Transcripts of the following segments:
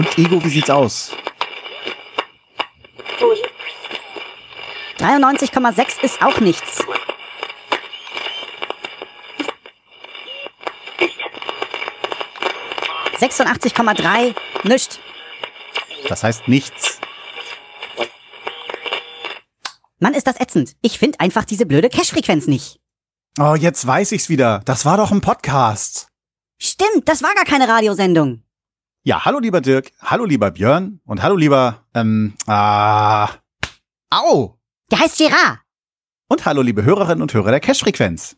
Und Ego, wie sieht's aus? 93,6 ist auch nichts. Sechsundachtzig Komma drei, nichts. Das heißt nichts. Mann, ist das ätzend. Ich finde einfach diese blöde Cash-Frequenz nicht. Oh, jetzt weiß ich's wieder. Das war doch ein Podcast. Stimmt, das war gar keine Radiosendung. Ja, hallo lieber Dirk, hallo lieber Björn und hallo lieber, ähm, ah, au! Der heißt Gerard. Und hallo liebe Hörerinnen und Hörer der Cash-Frequenz.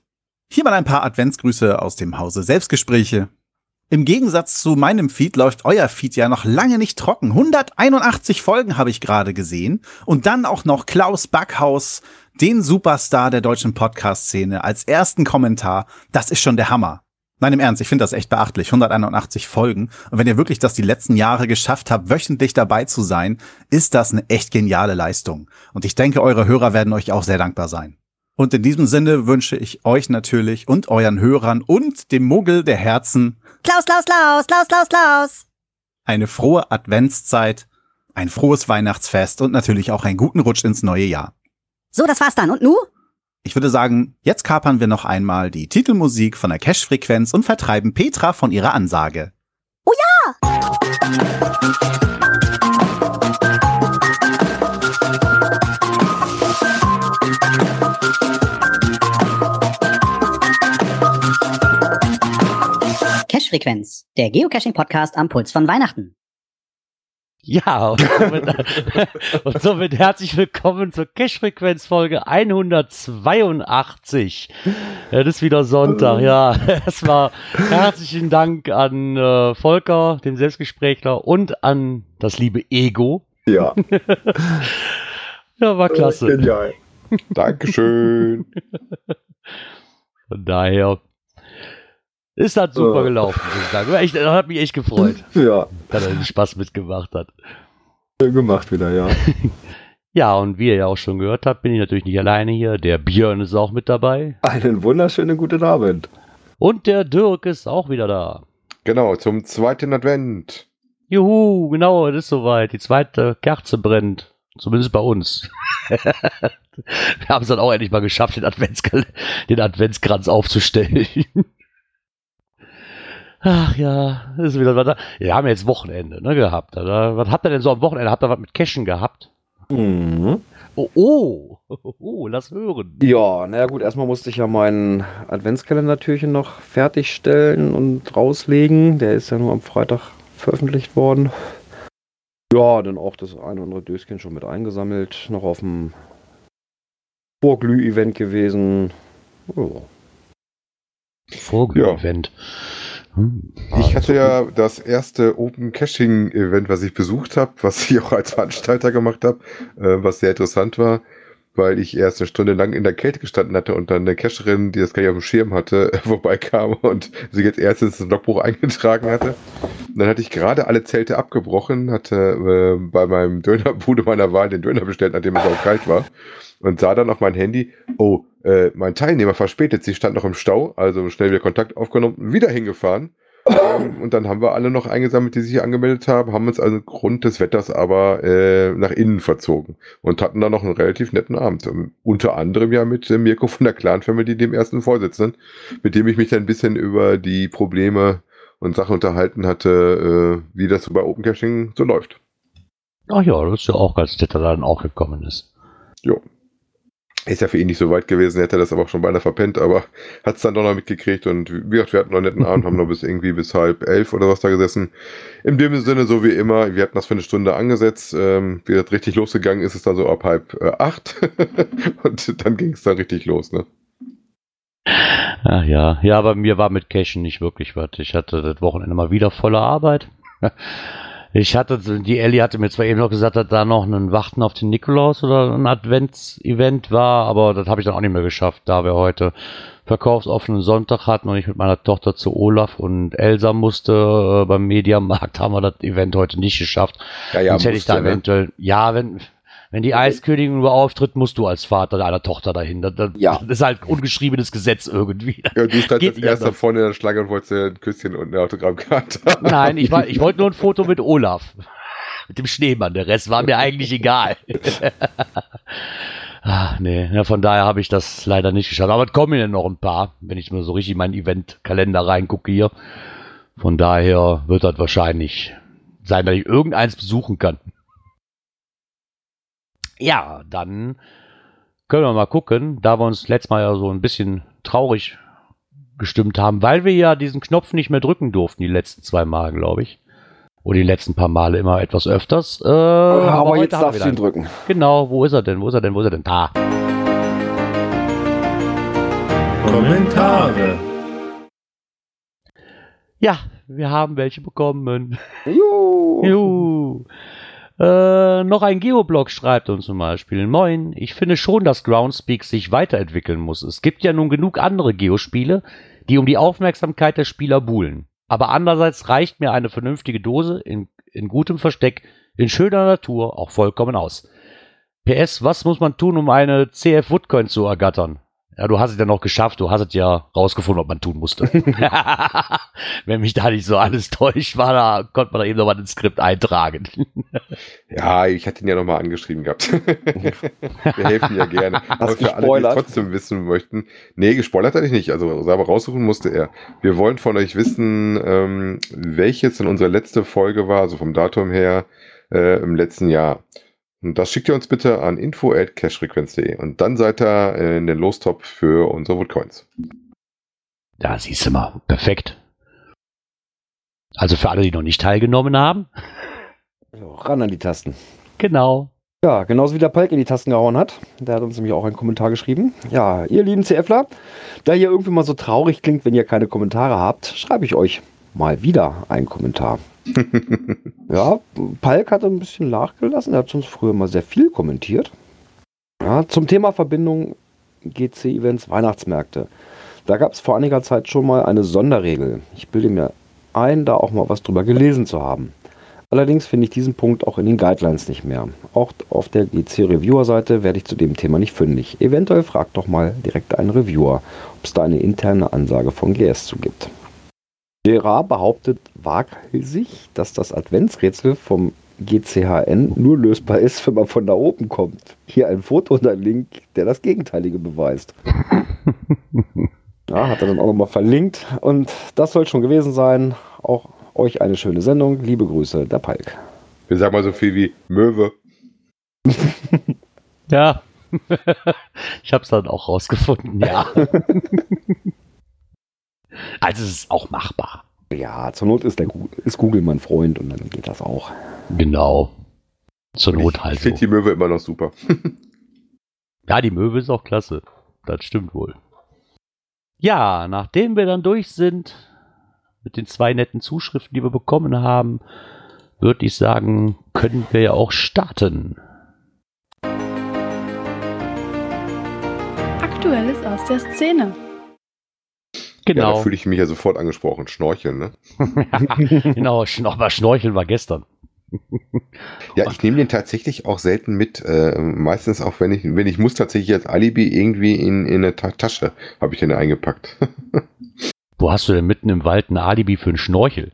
Hier mal ein paar Adventsgrüße aus dem Hause Selbstgespräche. Im Gegensatz zu meinem Feed läuft euer Feed ja noch lange nicht trocken. 181 Folgen habe ich gerade gesehen. Und dann auch noch Klaus Backhaus, den Superstar der deutschen Podcast-Szene, als ersten Kommentar. Das ist schon der Hammer. Nein, im Ernst, ich finde das echt beachtlich. 181 Folgen. Und wenn ihr wirklich das die letzten Jahre geschafft habt, wöchentlich dabei zu sein, ist das eine echt geniale Leistung. Und ich denke, eure Hörer werden euch auch sehr dankbar sein. Und in diesem Sinne wünsche ich euch natürlich und euren Hörern und dem Muggel der Herzen Klaus, Klaus, Klaus, Klaus, Klaus, Klaus. eine frohe Adventszeit, ein frohes Weihnachtsfest und natürlich auch einen guten Rutsch ins neue Jahr. So, das war's dann. Und nu? Ich würde sagen, jetzt kapern wir noch einmal die Titelmusik von der Cash-Frequenz und vertreiben Petra von ihrer Ansage. Oh ja! Cash-Frequenz, der Geocaching-Podcast am Puls von Weihnachten. Ja, und somit, und somit herzlich willkommen zur Cash-Frequenz-Folge 182. Ja, das ist wieder Sonntag, ja. Erstmal herzlichen Dank an äh, Volker, den Selbstgesprächler, und an das liebe Ego. Ja, Ja, war klasse. genial. Dankeschön. Von daher ist das super Ja. gelaufen, muss ich sagen. Echt, das hat mich echt gefreut, Ja, dass er den Spaß mitgemacht hat. schön gemacht wieder, ja. Ja, und wie ihr ja auch schon gehört habt, bin ich natürlich nicht alleine hier. Der Björn ist auch mit dabei. Einen wunderschönen guten Abend. Und der Dirk ist auch wieder da. Genau, zum zweiten Advent. Juhu, genau, es ist soweit. Die zweite Kerze brennt. Zumindest bei uns. Wir haben es dann auch endlich mal geschafft, den Adventskranz aufzustellen. Ach ja, ist wieder was. da- Wir haben jetzt Wochenende ne, gehabt. Oder? Was habt ihr denn so am Wochenende? Habt ihr was mit Cashen gehabt? Mhm. Oh, oh, oh, lass hören. Ja, naja gut, erstmal musste ich ja mein Adventskalendertürchen noch fertigstellen und rauslegen. Der ist ja nur am Freitag veröffentlicht worden. Ja, dann auch das eine oder andere Döschen schon mit eingesammelt. Noch auf dem Vorglüh-Event gewesen. Oh. Vorglüh-Event. Hm. Ich hatte ja das erste Open Caching Event, was ich besucht habe, was ich auch als Veranstalter gemacht habe, äh, was sehr interessant war, weil ich erst eine Stunde lang in der Kälte gestanden hatte und dann eine Cacherin, die das gar nicht auf dem Schirm hatte, vorbeikam und sich jetzt erst ins Logbuch eingetragen hatte. Und dann hatte ich gerade alle Zelte abgebrochen, hatte äh, bei meinem Dönerbude meiner Wahl den Döner bestellt, nachdem es auch kalt war und sah dann auf mein Handy, oh, äh, mein Teilnehmer verspätet sich, stand noch im Stau, also schnell wieder Kontakt aufgenommen, wieder hingefahren. Ähm, und dann haben wir alle noch eingesammelt, die sich hier angemeldet haben, haben uns also Grund des Wetters aber äh, nach innen verzogen und hatten dann noch einen relativ netten Abend. Ähm, unter anderem ja mit äh, Mirko von der Clan Family, dem ersten Vorsitzenden, mit dem ich mich dann ein bisschen über die Probleme und Sachen unterhalten hatte, äh, wie das so bei Open Caching so läuft. Ach ja, das ist ja auch ganz nett, dass er dann auch gekommen ist. Jo. Ist ja für ihn nicht so weit gewesen, hätte das aber auch schon beinahe verpennt, aber hat es dann doch noch mitgekriegt und wie gesagt, wir hatten noch einen netten Abend, haben noch bis irgendwie bis halb elf oder was da gesessen. In dem Sinne, so wie immer, wir hatten das für eine Stunde angesetzt, ähm, wie das richtig losgegangen ist, ist dann so ab halb äh, acht und dann ging es dann richtig los, ne? Ach ja, ja, aber mir war mit Cashen nicht wirklich was. Ich hatte das Wochenende mal wieder volle Arbeit. Ich hatte, die Ellie hatte mir zwar eben noch gesagt, dass da noch ein Warten auf den Nikolaus oder ein Advents-Event war, aber das habe ich dann auch nicht mehr geschafft, da wir heute verkaufsoffenen Sonntag hatten und ich mit meiner Tochter zu Olaf und Elsa musste äh, beim Mediamarkt, haben wir das Event heute nicht geschafft. Ja, ja, Sonst hätte ich da musste, ne? eventuell, ja, wenn, Wenn die Eiskönigin nur auftritt, musst du als Vater deiner Tochter dahin. Das, das, Ja. ist halt ungeschriebenes Gesetz irgendwie. Ja, du standst als erster vorne in der Schlange und wolltest ein Küsschen und eine Autogrammkarte haben. Nein, ich, war- ich wollte nur ein Foto mit Olaf. Mit dem Schneemann. Der Rest war mir eigentlich egal. Ach, nee, ja, von daher habe ich das leider nicht geschafft. Aber es kommen ja noch ein paar, wenn ich mir so richtig in meinen Eventkalender reingucke hier. Von daher wird das wahrscheinlich sein, dass ich irgendeins besuchen kann. Ja, dann können wir mal gucken, da wir uns letztes Mal ja so ein bisschen traurig gestimmt haben, weil wir ja diesen Knopf nicht mehr drücken durften, die letzten zwei Mal, glaube ich. Oder die letzten paar Male immer etwas öfters. Äh, Aber heute jetzt darfst du ihn wieder drücken. Genau, wo ist er denn? Wo ist er denn? Wo ist er denn? Da. Kommentare. Ja, wir haben welche bekommen. Juhu. Juhu. Äh, noch ein Geoblog schreibt uns zum Beispiel. Moin, ich finde schon, dass Groundspeak sich weiterentwickeln muss. Es gibt ja nun genug andere Geospiele, die um die Aufmerksamkeit der Spieler buhlen. Aber andererseits reicht mir eine vernünftige Dose in, in gutem Versteck, in schöner Natur auch vollkommen aus. PS, was muss man tun, um eine CF Woodcoin zu ergattern? Ja, du hast es ja noch geschafft, du hast es ja rausgefunden, was man tun musste. Wenn mich da nicht so alles täuscht, war, da konnte man da eben noch mal ins Skript eintragen. Ja, ich hatte ihn ja nochmal angeschrieben gehabt. Wir helfen ja gerne. Aber für alle, die trotzdem wissen möchten. Nee, gespoilert hatte ich nicht. Also selber raussuchen musste er. Wir wollen von euch wissen, ähm, welches in unserer letzte Folge war, also vom Datum her, äh, im letzten Jahr. Und das schickt ihr uns bitte an info.cashfrequenz.de und dann seid ihr in den Lostopf für unsere Woodcoins. Da siehst du mal, perfekt. Also für alle, die noch nicht teilgenommen haben, So, ran an die Tasten. genau. Ja, genauso wie der Palk in die Tasten gehauen hat. Der hat uns nämlich auch einen Kommentar geschrieben. Ja, ihr lieben CFler, da ihr irgendwie mal so traurig klingt, wenn ihr keine Kommentare habt, schreibe ich euch mal wieder einen Kommentar. Ja, Palk hat ein bisschen nachgelassen. Er hat sonst früher mal sehr viel kommentiert. Ja, zum Thema Verbindung GC-Events Weihnachtsmärkte. Da gab es vor einiger Zeit schon mal eine Sonderregel. Ich bilde mir ein, da auch mal was drüber gelesen zu haben. Allerdings finde ich diesen Punkt auch in den Guidelines nicht mehr. Auch auf der GC-Reviewer-Seite werde ich zu dem Thema nicht fündig. Eventuell fragt doch mal direkt einen Reviewer, ob es da eine interne Ansage von GS zu gibt. Gerard behauptet waghalsig, dass das Adventsrätsel vom GCHN nur lösbar ist, wenn man von da oben kommt. Hier ein Foto und ein Link, der das Gegenteilige beweist. Ja, hat er dann auch nochmal verlinkt. Und das soll schon gewesen sein. Auch euch eine schöne Sendung. Liebe Grüße, der Palk. Wir sagen mal so viel wie Möwe. Ja. ich habe es dann auch rausgefunden, ja. also es ist auch machbar. Ja, zur Not ist, der ist Google mein Freund und dann geht das auch. Genau. Zur Not ich halt ich finde so. die Möwe immer noch super. Ja, die Möwe ist auch klasse. Das stimmt wohl. Ja, nachdem wir dann durch sind mit den zwei netten Zuschriften, die wir bekommen haben, würde ich sagen, können wir ja auch starten. Aktuelles aus der Szene. Ja, Genau. da fühle ich mich ja sofort angesprochen. Schnorcheln, ne? genau, aber Schnorcheln war gestern. Ja, ich nehme den tatsächlich auch selten mit. Äh, meistens auch, wenn ich, wenn ich muss, tatsächlich als Alibi irgendwie in, in eine Ta Tasche habe ich den eingepackt. Wo hast du denn mitten im Wald ein Alibi für einen Schnorchel?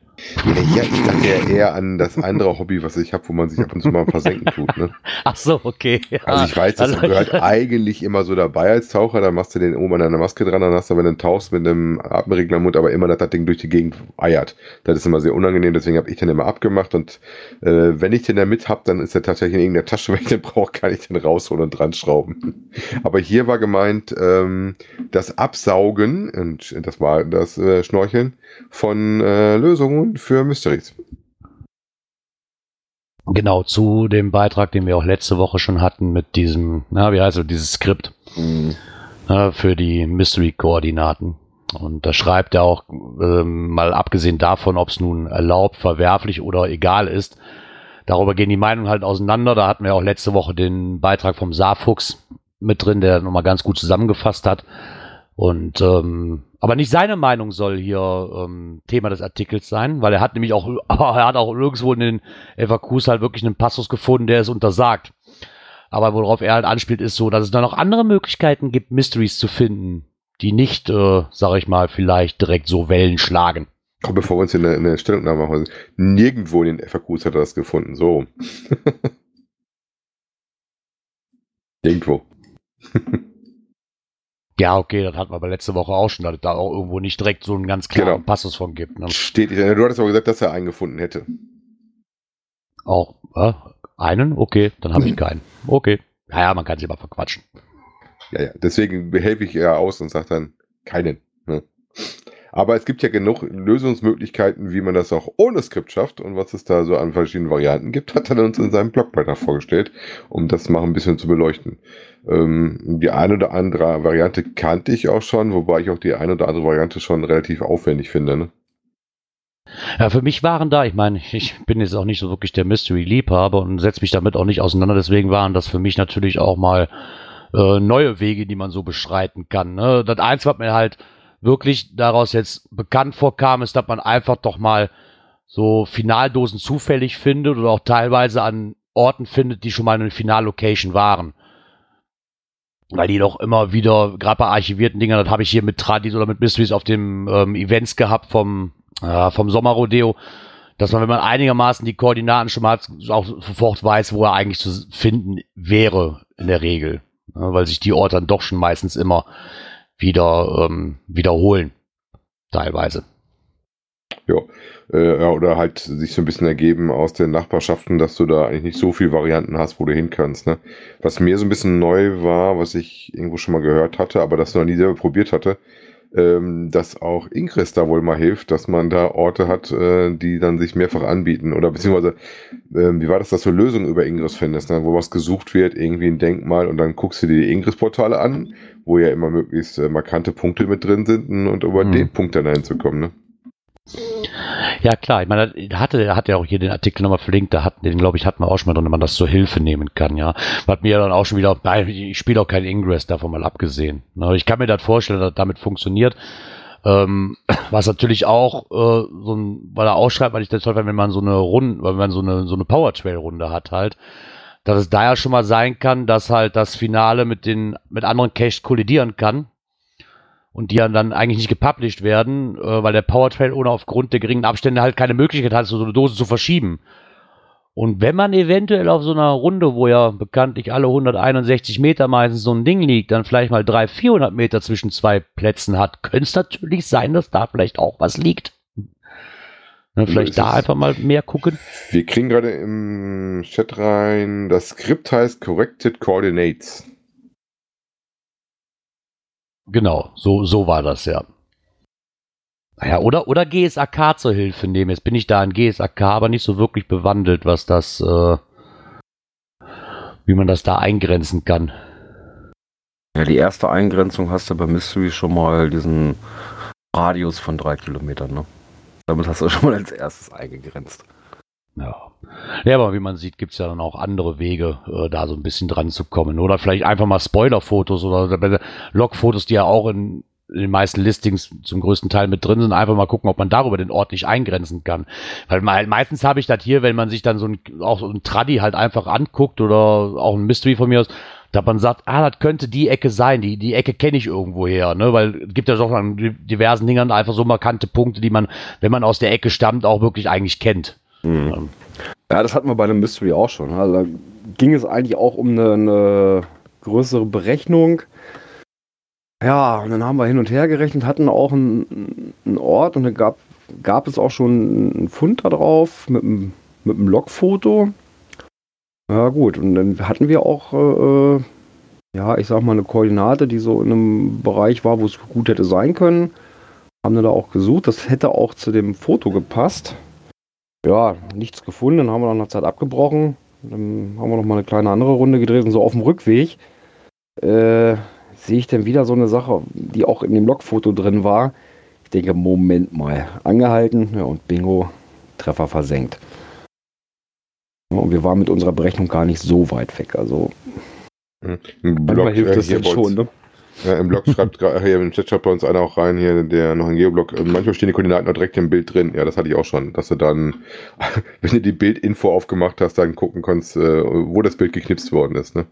Ja, ich dachte ja eher an das andere Hobby, was ich habe, wo man sich ab und zu mal versenken tut. Ne? Ach so, okay. Ja. Also ich weiß, das Also- gehört eigentlich immer so dabei als Taucher. Da machst du den oben an deiner Maske dran, dann hast du, wenn du tauchst, mit einem Atemregler im Mund, aber immer, dass das Ding durch die Gegend eiert. Das ist immer sehr unangenehm, deswegen habe ich den immer abgemacht. Und äh, wenn ich den da mit hab, dann ist der tatsächlich in irgendeiner Tasche, wenn ich den brauche, kann ich den rausholen und dran schrauben. aber hier war gemeint, ähm, das Absaugen, und das war das äh, Schnorcheln, von äh, Lösungen für Mysteries. Genau, zu dem Beitrag, den wir auch letzte Woche schon hatten mit diesem, na, wie heißt es, dieses Skript Mhm. äh, für die Mystery-Koordinaten. Und da schreibt er auch, ähm, mal abgesehen davon, ob es nun erlaubt, verwerflich oder egal ist, darüber gehen die Meinungen halt auseinander. Da hatten wir auch letzte Woche den Beitrag vom Saarfuchs mit drin, der nochmal ganz gut zusammengefasst hat. Und ähm, aber nicht seine Meinung soll hier ähm, Thema des Artikels sein, weil er hat nämlich auch, er hat auch irgendwo in den FAQs halt wirklich einen Passus gefunden, der es untersagt. Aber worauf er halt anspielt, ist so, dass es da noch andere Möglichkeiten gibt, Mysteries zu finden, die nicht, äh, sag ich mal, vielleicht direkt so Wellen schlagen. Komm, bevor wir uns hier eine, eine Stellungnahme machen, nirgendwo in den FAQs hat er das gefunden. So. Nirgendwo. Ja, okay, das hatten wir aber letzte Woche auch schon, dass es da auch irgendwo nicht direkt so einen ganz klaren Genau. Passus von gibt. Ne? Steht nicht. Du hattest aber gesagt, dass er einen gefunden hätte. Auch äh, einen? Okay, dann habe ich keinen. Okay. Ja, ja, man kann sich mal verquatschen. Ja, ja. Deswegen behelfe ich eher aus und sage dann keinen. Ne? Aber es gibt ja genug Lösungsmöglichkeiten, wie man das auch ohne Skript schafft. Und was es da so an verschiedenen Varianten gibt, hat er uns in seinem Blogbeitrag vorgestellt, um das mal ein bisschen zu beleuchten. Ähm, die eine oder andere Variante kannte ich auch schon, wobei ich auch die eine oder andere Variante schon relativ aufwendig finde. Ne? Ja, für mich waren da, ich meine, ich bin jetzt auch nicht so wirklich der Mystery-Liebhaber und setze mich damit auch nicht auseinander, deswegen waren das für mich natürlich auch mal äh, neue Wege, die man so beschreiten kann. Ne? Das eins, was mir halt wirklich daraus jetzt bekannt vorkam, ist, dass man einfach doch mal so Finaldosen zufällig findet oder auch teilweise an Orten findet, die schon mal eine Finallocation waren. Weil die doch immer wieder, gerade bei archivierten Dingern, das habe ich hier mit Tradis oder mit Mysteries auf dem ähm, Events gehabt vom, äh, vom Sommerrodeo, dass man, wenn man einigermaßen die Koordinaten schon mal hat, auch sofort weiß, wo er eigentlich zu finden wäre in der Regel. Ja, weil sich die Orte dann doch schon meistens immer wieder ähm, wiederholen. Teilweise. Äh, ja, oder halt sich so ein bisschen ergeben aus den Nachbarschaften, dass du da eigentlich nicht so viele Varianten hast, wo du hin kannst. Ne? Was mir so ein bisschen neu war, was ich irgendwo schon mal gehört hatte, aber das noch nie selber probiert hatte, ähm, dass auch Ingress da wohl mal hilft, dass man da Orte hat, äh, die dann sich mehrfach anbieten. Oder beziehungsweise, ähm, wie war das, dass du Lösungen über Ingress findest, ne? wo was gesucht wird, irgendwie ein Denkmal und dann guckst du dir die Ingress-Portale an, wo ja immer möglichst äh, markante Punkte mit drin sind und über Hm. den Punkt dann hinzukommen. Ne? Ja, klar, ich meine, da hatte, er hat ja auch hier den Artikel nochmal verlinkt, da hatten, den glaube ich, hatten wir auch schon mal drin, wenn man das zur Hilfe nehmen kann, ja. Hat mir dann auch schon wieder, nein, ich spiele auch kein Ingress, davon mal abgesehen. Ne, Ich kann mir das vorstellen, dass das damit funktioniert. Ähm, was natürlich auch äh, so ein, weil er ausschreibt, weil ich das toll wenn man so eine Runde, wenn man so eine, so eine Power Trail Runde hat halt, dass es da ja schon mal sein kann, dass halt das Finale mit den, mit anderen Caches kollidieren kann und die ja dann eigentlich nicht gepublished werden, äh, weil der Powertrail ohne aufgrund der geringen Abstände halt keine Möglichkeit hat, so eine Dose zu verschieben. Und wenn man eventuell auf so einer Runde, wo ja bekanntlich alle 161 Meter meistens so ein Ding liegt, dann vielleicht mal 300, 400 Meter zwischen zwei Plätzen hat, könnte es natürlich sein, dass da vielleicht auch was liegt. Ist vielleicht da einfach mal mehr gucken. Wir kriegen gerade im Chat rein, das Skript heißt Corrected Coordinates. Genau, so, so war das ja. Naja, oder, oder GSAK zur Hilfe nehmen. Jetzt bin ich da in GSAK, aber nicht so wirklich bewandelt, was das, äh, wie man das da eingrenzen kann. Ja, die erste Eingrenzung hast du bei Mystery schon mal diesen Radius von drei Kilometern, ne? Damit hast du schon mal als erstes eingegrenzt. Ja. Ja, aber wie man sieht, gibt's ja dann auch andere Wege, äh, da so ein bisschen dran zu kommen. Oder vielleicht einfach mal Spoiler-Fotos oder Log-Fotos, die ja auch in, in den meisten Listings zum größten Teil mit drin sind, einfach mal gucken, ob man darüber den Ort nicht eingrenzen kann. Weil me meistens habe ich das hier, wenn man sich dann so ein, auch so ein Traddy halt einfach anguckt oder auch ein Mystery von mir aus, dass man sagt, ah, das könnte die Ecke sein, die, die Ecke kenne ich irgendwoher, ne? Weil es gibt ja doch an diversen Dingern einfach so markante Punkte, die man, wenn man aus der Ecke stammt, auch wirklich eigentlich kennt. Mhm. Ja, das hatten wir bei einem Mystery auch schon. Also da ging es eigentlich auch um eine, eine größere Berechnung. Ja, und dann haben wir hin und her gerechnet, hatten auch einen, einen Ort und dann gab, gab es auch schon einen Fund da drauf mit einem, mit einem Logfoto. Ja, gut, und dann hatten wir auch, äh, ja, ich sag mal, eine Koordinate, die so in einem Bereich war, wo es gut hätte sein können. Haben wir da auch gesucht. Das hätte auch zu dem Foto gepasst. Ja, nichts gefunden. Dann haben wir nach einer Zeit abgebrochen. Dann haben wir noch mal eine kleine andere Runde gedreht und so auf dem Rückweg äh, sehe ich dann wieder so eine Sache, die auch in dem Logfoto drin war. Ich denke, Moment mal, angehalten ja, und bingo, Treffer versenkt. Ja, und wir waren mit unserer Berechnung gar nicht so weit weg. Also Hm. Ein manchmal hilft äh, das jetzt schon. Ne? Ja, Im Blog schreibt gerade hier im Chat schreibt bei uns einer auch rein, hier, der noch ein Geoblog. äh, Manchmal stehen die Koordinaten noch direkt im Bild drin. Ja, das hatte ich auch schon. Dass du dann, wenn du die Bildinfo aufgemacht hast, dann gucken kannst, äh, wo das Bild geknipst worden ist. Ne?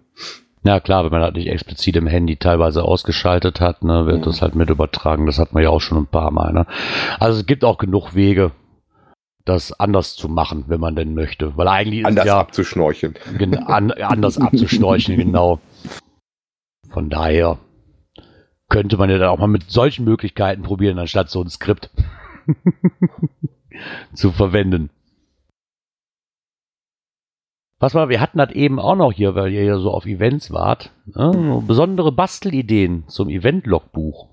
Ja klar, wenn man das nicht explizit im Handy teilweise ausgeschaltet hat, ne, wird das halt mit übertragen. Das hat man ja auch schon ein paar Mal. Ne? Also es gibt auch genug Wege, das anders zu machen, wenn man denn möchte. Weil eigentlich ist Anders es ja abzuschnorcheln. an, anders abzuschnorcheln, genau. Von daher könnte man ja dann auch mal mit solchen Möglichkeiten probieren, anstatt so ein Skript zu verwenden. Was mal, wir hatten das eben auch noch hier, weil ihr ja so auf Events wart. Ne? so Besondere Bastelideen zum Event-Logbuch.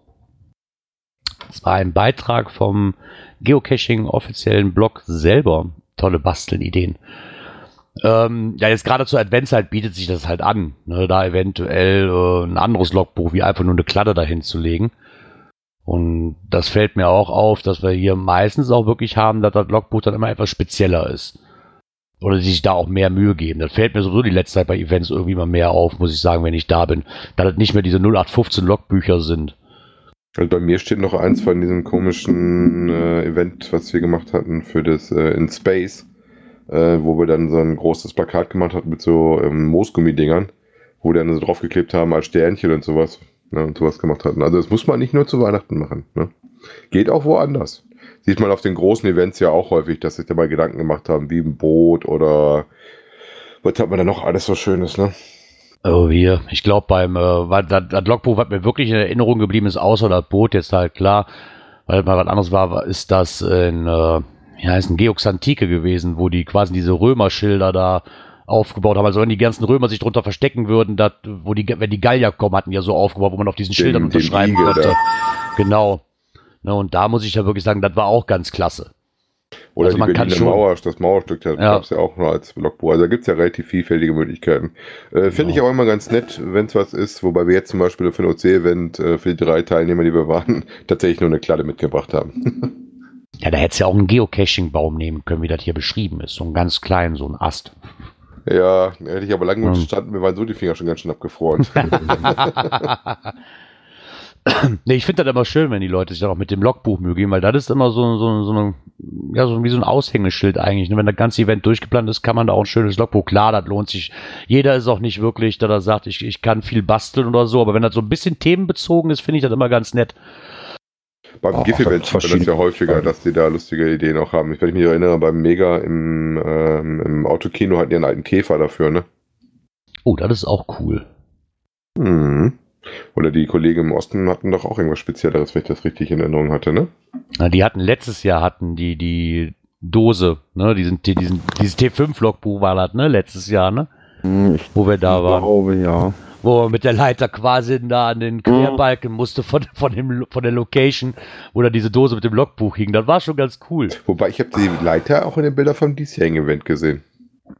Das war ein Beitrag vom Geocaching-offiziellen Blog selber. Tolle Bastelideen. Ähm, ja, jetzt gerade zur Adventszeit bietet sich das halt an, ne, da eventuell äh, ein anderes Logbuch wie einfach nur eine Kladde dahin zu legen. Und das fällt mir auch auf, dass wir hier meistens auch wirklich haben, dass das Logbuch dann immer etwas spezieller ist. Oder sich da auch mehr Mühe geben. Das fällt mir sowieso die letzte Zeit bei Events irgendwie mal mehr auf, muss ich sagen, wenn ich da bin. Da das nicht mehr diese 0815 Logbücher sind. Also bei mir steht noch eins von diesem komischen äh, Event, was wir gemacht hatten für das äh, in Space, äh, wo wir dann so ein großes Plakat gemacht hatten mit so ähm, Moosgummidingern, wo wir dann so draufgeklebt haben als Sternchen und sowas. Ne, und sowas gemacht hatten. Also das muss man nicht nur zu Weihnachten machen. Ne? Geht auch woanders. Sieht man auf den großen Events ja auch häufig, dass sich da mal Gedanken gemacht haben, wie ein Boot oder was hat man da noch alles so Schönes, ne? Oh, hier. Ich glaube, beim, äh, das, das Logbuch, was mir wirklich in Erinnerung geblieben ist, außer das Boot jetzt halt klar, weil mal was anderes war, war- ist das in, äh, wie heißt ein Geox Antike gewesen, wo die quasi diese Römerschilder da aufgebaut haben. Also wenn die ganzen Römer sich drunter verstecken würden, dat, wo die, wenn die Gallier kommen, hatten die ja so aufgebaut, wo man auf diesen Schildern Den- den unterschreiben Igel konnte. Genau. Ne, und da muss ich ja wirklich sagen, das war auch ganz klasse. Oder Also die man kann Berliner schon- Mauer, das Mauerstück, da Ja. gab es ja auch nur als Logbuch. Also da gibt es ja relativ vielfältige Möglichkeiten. Äh, Finde ich Genau. auch immer ganz nett, wenn es was ist, wobei wir jetzt zum Beispiel für ein OC-Event äh, für die drei Teilnehmer, die wir waren, tatsächlich nur eine Kladde mitgebracht haben. Ja, da hättest du ja auch einen Geocaching-Baum nehmen können, wie das hier beschrieben ist. So einen ganz kleinen, so ein Ast. ja, hätte ich aber lange Hm. gestanden, mir waren so die Finger schon ganz schön abgefroren. nee, ich finde das immer schön, wenn die Leute sich dann auch mit dem Logbuch Mühe geben, weil das ist immer so, so, so eine, ja, so wie so ein Aushängeschild eigentlich. Wenn das ganze Event durchgeplant ist, kann man da auch ein schönes Logbuch. Klar, das lohnt sich. Jeder ist auch nicht wirklich, da er sagt, ich, ich kann viel basteln oder so, aber wenn das so ein bisschen themenbezogen ist, finde ich das immer ganz nett. Beim Ach, GIF-Event das sieht man das ja häufiger, dass die da lustige Ideen auch haben. Ich werde mich erinnern, beim Mega im, ähm, im Autokino hatten die einen alten Käfer dafür, ne? Oh, das ist auch cool. Mhm. Oder die Kollegen im Osten hatten doch auch irgendwas Spezielleres, wenn ich das richtig in Erinnerung hatte, ne? Na, die hatten letztes Jahr hatten die die Dose, ne, diesen, die- diesen, dieses T5-Logbuch war das, ne, letztes Jahr, ne, Hm, Ich wo wir da waren. glaube, ja. Wo man mit der Leiter quasi da an den Querbalken musste von, von, dem, von der Location, wo da diese Dose mit dem Logbuch hing. Das war schon ganz cool. Wobei ich habe die Leiter auch in den Bildern vom diesjährigen Event gesehen.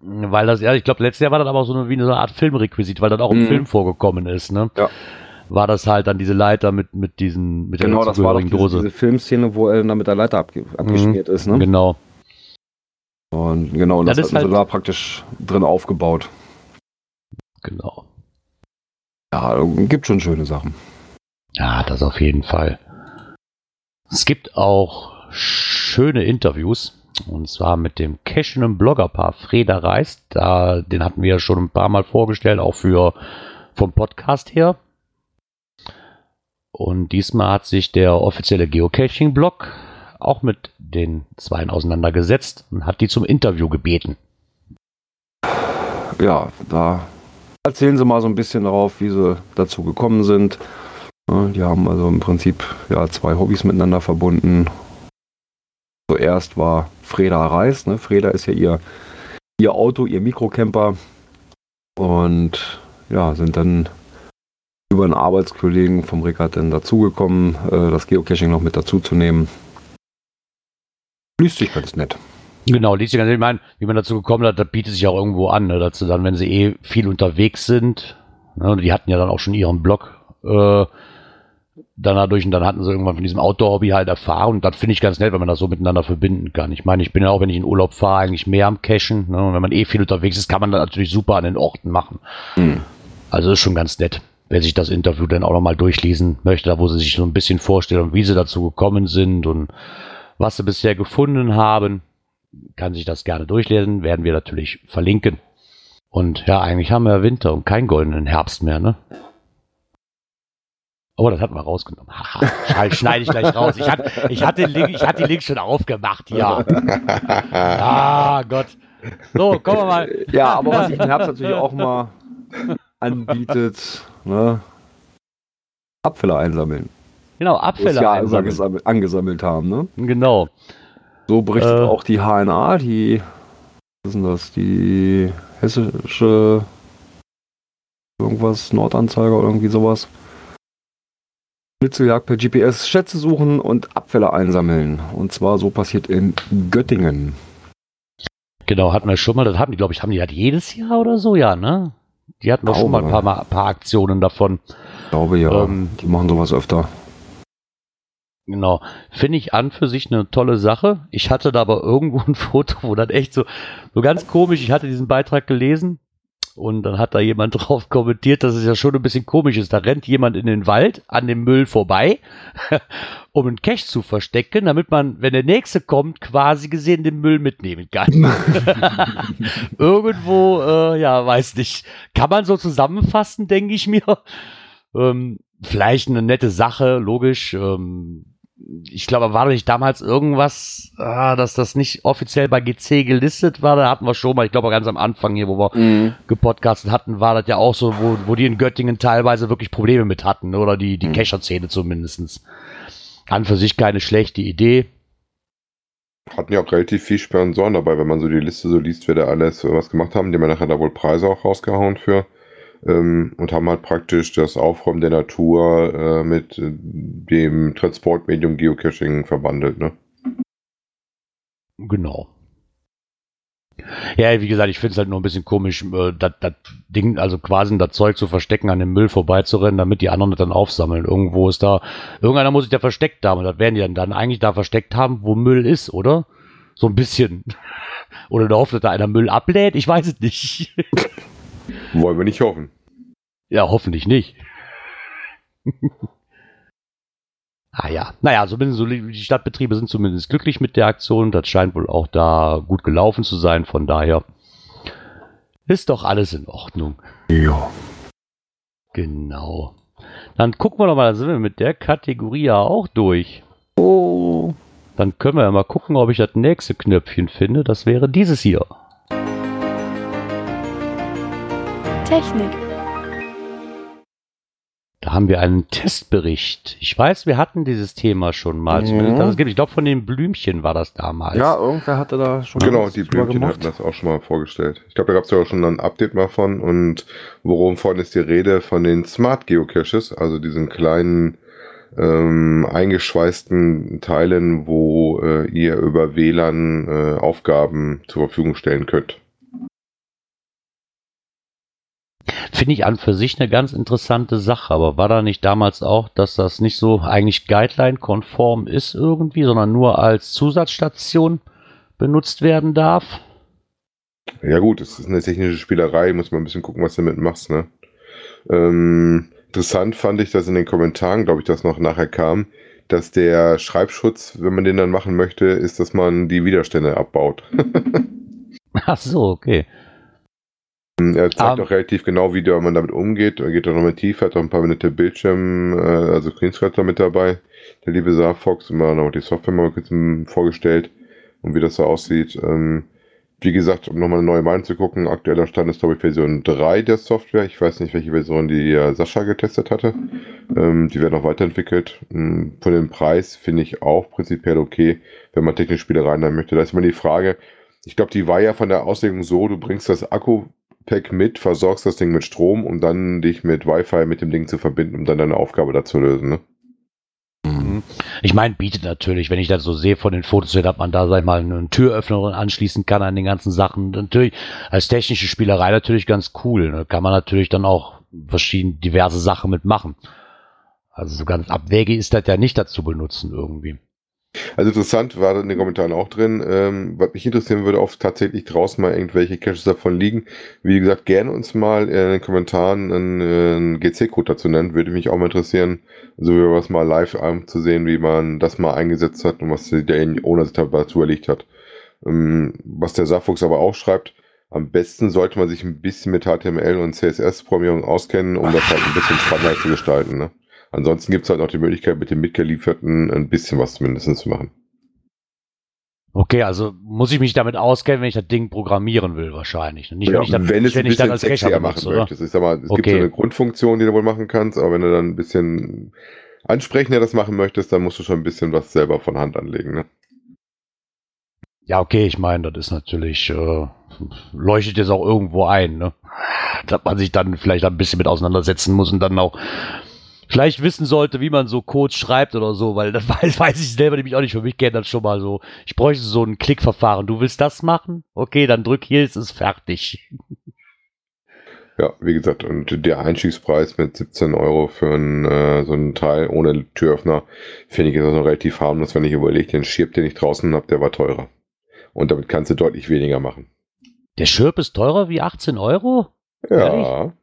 Weil das, ja, ich glaube, letztes Jahr war das aber auch so eine, wie eine Art Filmrequisit, weil das auch im Mhm. Film vorgekommen ist, ne? Ja. War das halt dann diese Leiter mit, mit diesen, mit Genau, der das war doch diese, Dose. diese Filmszene, wo er dann mit der Leiter abge abgeschmiert ist. Ne? Genau. Und genau, und Das das, ist halt- da praktisch drin aufgebaut. Genau. Ja, gibt schon schöne Sachen. Ja, das auf jeden Fall. Es gibt auch schöne Interviews. Und zwar mit dem cashenden Bloggerpaar Freda Reis. Da, den hatten wir ja schon ein paar Mal vorgestellt, auch für vom Podcast her. Und diesmal hat sich der offizielle Geocaching-Blog auch mit den Zweien auseinandergesetzt und hat die zum Interview gebeten. Ja, da erzählen sie mal so ein bisschen darauf, wie sie dazu gekommen sind. Die haben also im Prinzip ja, zwei Hobbys miteinander verbunden. Zuerst war Freda Reis. Ne? Freda ist ja ihr, ihr Auto, ihr Mikrocamper. Und ja, sind dann über einen Arbeitskollegen vom Rickard dann dazugekommen, äh, das Geocaching noch mit dazuzunehmen. Liest sich ganz nett. Genau, liest sich ganz, ich meine, wie man dazu gekommen hat, das bietet sich auch irgendwo an, ne, dazu dann, wenn sie eh viel unterwegs sind, ne, und die hatten ja dann auch schon ihren Blog, äh, dann dadurch, und dann hatten sie irgendwann von diesem Outdoor-Hobby halt erfahren, und das finde ich ganz nett, wenn man das so miteinander verbinden kann. Ich meine, ich bin ja auch, wenn ich in Urlaub fahre, eigentlich mehr am Cachen, ne, und wenn man eh viel unterwegs ist, kann man das natürlich super an den Orten machen. Hm. Also ist schon ganz nett. wer sich das Interview dann auch nochmal durchlesen möchte, da wo sie sich so ein bisschen vorstellen, wie sie dazu gekommen sind und was sie bisher gefunden haben, kann sich das gerne durchlesen, werden wir natürlich verlinken. Und ja, eigentlich haben wir Winter und keinen goldenen Herbst mehr, ne? Oh, das hatten wir rausgenommen. Haha, schneide ich gleich raus. Ich hatte, ich hatte, den Link, ich hatte den Link schon aufgemacht, ja. Ah, Gott. So, kommen wir mal. Ja, aber was sich im Herbst natürlich auch mal anbietet, ne? Abfälle einsammeln. Genau, Abfälle ja einsammeln. angesammelt, angesammelt haben, ne? Genau. So berichtet Äh. auch die HNA, die, was ist denn das, die hessische irgendwas, Nordanzeiger oder irgendwie sowas. Schnitzeljagd per GPS, Schätze suchen und Abfälle einsammeln. Und zwar so passiert in Göttingen. Genau, hatten wir schon mal, das haben die, glaube ich, haben die das jedes Jahr oder so, ja, ne? Die hatten doch schon mal ein paar, mal, paar Aktionen davon. Ich glaube ja, Ähm. die machen sowas öfter. Genau. Finde ich an für sich eine tolle Sache. Ich hatte da aber irgendwo ein Foto, wo das echt so, so ganz komisch, ich hatte diesen Beitrag gelesen und dann hat da jemand drauf kommentiert, dass es ja schon ein bisschen komisch ist. Da rennt jemand in den Wald an dem Müll vorbei, um einen Cache zu verstecken, damit man, wenn der nächste kommt, quasi gesehen den Müll mitnehmen kann. Irgendwo, äh, ja, weiß nicht. Kann man so zusammenfassen, denke ich mir. Ähm, vielleicht eine nette Sache, logisch. Ähm, ich glaube, war nicht damals irgendwas, ah, dass das nicht offiziell bei GC gelistet war? Da hatten wir schon mal, ich glaube ganz am Anfang hier, wo wir gepodcastet hatten, war das ja auch so, wo, wo die in Göttingen teilweise wirklich Probleme mit hatten, oder die, die Mhm. Kescher-Szene zumindestens. An für sich keine schlechte Idee. Hatten ja auch relativ viel Sponsoren dabei, wenn man so die Liste so liest, wer da alles was gemacht haben. Die haben ja nachher da wohl Preise auch rausgehauen für. Ähm, und haben halt praktisch das Aufräumen der Natur äh, mit äh, dem Transportmedium Geocaching verbandelt. Ne? Genau. Ja, wie gesagt, ich finde es halt nur ein bisschen komisch, äh, das, Ding, also quasi das Zeug zu verstecken, an dem Müll vorbeizurennen, damit die anderen das dann aufsammeln. Irgendwo ist da, irgendeiner muss sich da versteckt haben. Und das werden die dann, dann eigentlich da versteckt haben, wo Müll ist, oder? So ein bisschen. Oder da hofft, dass da einer Müll ablädt, ich weiß es nicht. Wollen wir nicht hoffen. Ja, hoffentlich nicht. ah ja, naja, zumindest so, die Stadtbetriebe sind zumindest glücklich mit der Aktion. Das scheint wohl auch da gut gelaufen zu sein. Von daher ist doch alles in Ordnung. Ja. Genau. Dann gucken wir doch mal, da sind wir mit der Kategorie ja auch durch. Oh. Dann können wir ja mal gucken, ob ich das nächste Knöpfchen finde. Das wäre dieses hier. Technik. Da haben wir einen Testbericht. Ich weiß, wir hatten dieses Thema schon mal. Mhm. Gibt- ich glaube, von den Blümchen war das damals. Ja, irgendwer hatte da schon Genau, was die Blümchen hatten das auch schon mal vorgestellt. Ich glaube, da gab es ja auch schon ein Update mal von. Und worum von ist die Rede? Von den Smart Geocaches, also diesen kleinen ähm, eingeschweißten Teilen, wo äh, ihr über WLAN äh, Aufgaben zur Verfügung stellen könnt. Finde ich an für sich eine ganz interessante Sache, aber war da nicht damals auch, dass das nicht so eigentlich Guideline-konform ist irgendwie, sondern nur als Zusatzstation benutzt werden darf? Ja gut, es ist eine technische Spielerei, muss man ein bisschen gucken, was du damit machst, ne? Ähm, interessant fand ich, dass in den Kommentaren, glaube ich, das noch nachher kam, dass der Schreibschutz, wenn man den dann machen möchte, ist, dass man die Widerstände abbaut. Ach so, okay. Er zeigt Ah. auch relativ genau, wie der- man damit umgeht. Er geht auch nochmal tiefer, hat auch ein paar Minuten Bildschirm, äh, also Screenscraper mit dabei. Der liebe Saarfox, immer noch die Software mal kurz ähm, vorgestellt und wie das so aussieht. Ähm, wie gesagt, um nochmal eine neue Meinung zu gucken, aktueller Stand ist, glaube ich, Version 3 der Software. Ich weiß nicht, welche Version die äh, Sascha getestet hatte. Ähm, die werden auch weiterentwickelt. Ähm, Von dem Preis finde ich auch prinzipiell okay, wenn man technische Spielereien haben möchte. Da ist immer die Frage, ich glaube, die war ja von der Auslegung so, du bringst das Akku-Pack mit, versorgst das Ding mit Strom, um dann dich mit Wi-Fi mit dem Ding zu verbinden, um dann deine Aufgabe da zu lösen. Ne? Ich meine, bietet natürlich, wenn ich das so sehe von den Fotos, dass man da, sag ich mal, einen Türöffner dran anschließen kann an den ganzen Sachen. Natürlich, als technische Spielerei natürlich ganz cool. Ne? Kann man natürlich dann auch verschiedene, diverse Sachen mitmachen. Also so ganz abwegig ist das ja nicht dazu benutzen irgendwie. Also interessant war in den Kommentaren auch drin. Ähm, was mich interessieren würde, ob tatsächlich draußen mal irgendwelche Caches davon liegen. Wie gesagt, gerne uns mal in den Kommentaren einen, einen GC-Code dazu nennen. Würde mich auch mal interessieren, so wie was mal live um, zu sehen, wie man das mal eingesetzt hat und was der Owner sich dazu erlegt hat. Ähm, was der Saarfuchs aber auch schreibt, am besten sollte man sich ein bisschen mit HTML und CSS-Programmierung auskennen, um das halt ein bisschen spannender zu gestalten. Ne? Ansonsten gibt es halt noch die Möglichkeit, mit dem mitgelieferten ein bisschen was zumindest zu machen. Okay, also muss ich mich damit auskennen, wenn ich das Ding programmieren will, wahrscheinlich. Nicht, ja, wenn, ich dann, wenn es ein bisschen dann sexier machen benutze, möchtest. Ich sag mal, es okay. gibt so eine Grundfunktion, die du wohl machen kannst, aber wenn du dann ein bisschen ansprechender das machen möchtest, dann musst du schon ein bisschen was selber von Hand anlegen. Ne? Ja, okay, ich meine, das ist natürlich, äh, leuchtet jetzt auch irgendwo ein, ne? Dass man sich dann vielleicht ein bisschen mit auseinandersetzen muss und dann auch vielleicht wissen sollte, wie man so Codes schreibt oder so, weil das weiß, weiß ich selber nämlich auch nicht. Für mich kennt das schon mal so. Ich bräuchte so ein Klickverfahren. Du willst das machen? Okay, dann drück hier, es ist fertig. Ja, wie gesagt, und der Einstiegspreis mit 17 Euro für ein, äh, so ein Teil ohne Türöffner finde ich ist noch relativ harmlos, wenn ich überlege, den Schirp, den ich draußen habe, der war teurer. Und damit kannst du deutlich weniger machen. Der Schirp ist teurer wie 18 Euro? Ja. Ehrlich?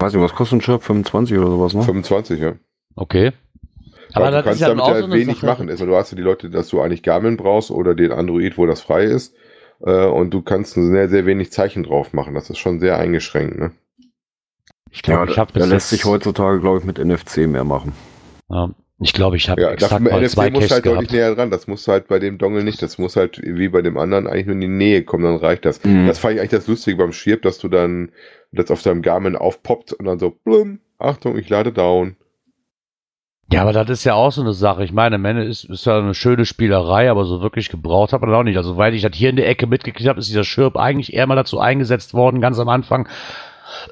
Weiß nicht, was kostet ein Schirp? 25 oder sowas, ne? 25, ja. Okay. Aber, Aber du kannst damit ja so wenig Sache. machen. Also du hast ja die Leute, dass du eigentlich Garmin brauchst oder den Android, wo das frei ist. Äh, und du kannst sehr, sehr wenig Zeichen drauf machen. Das ist schon sehr eingeschränkt, ne? Ich glaube, ja, ich habe Da lässt sich heutzutage, glaube ich, mit NFC mehr machen. Ja. Ich glaube, ich habe ja, exakt mal NFC zwei muss halt gehabt. deutlich näher dran. Das muss halt bei dem Dongle nicht. Das muss halt wie bei dem anderen eigentlich nur in die Nähe kommen, dann reicht das. Mhm. Das fand ich eigentlich das Lustige beim Schirp, dass du dann das auf deinem Garmin aufpoppt und dann so, blum, Achtung, ich lade down. Ja, aber das ist ja auch so eine Sache. Ich meine, Ende ist, ist ja eine schöne Spielerei, aber so wirklich gebraucht hat man auch nicht. Also, weil ich das hier in der Ecke mitgekriegt habe, ist dieser Schirp eigentlich eher mal dazu eingesetzt worden, ganz am Anfang,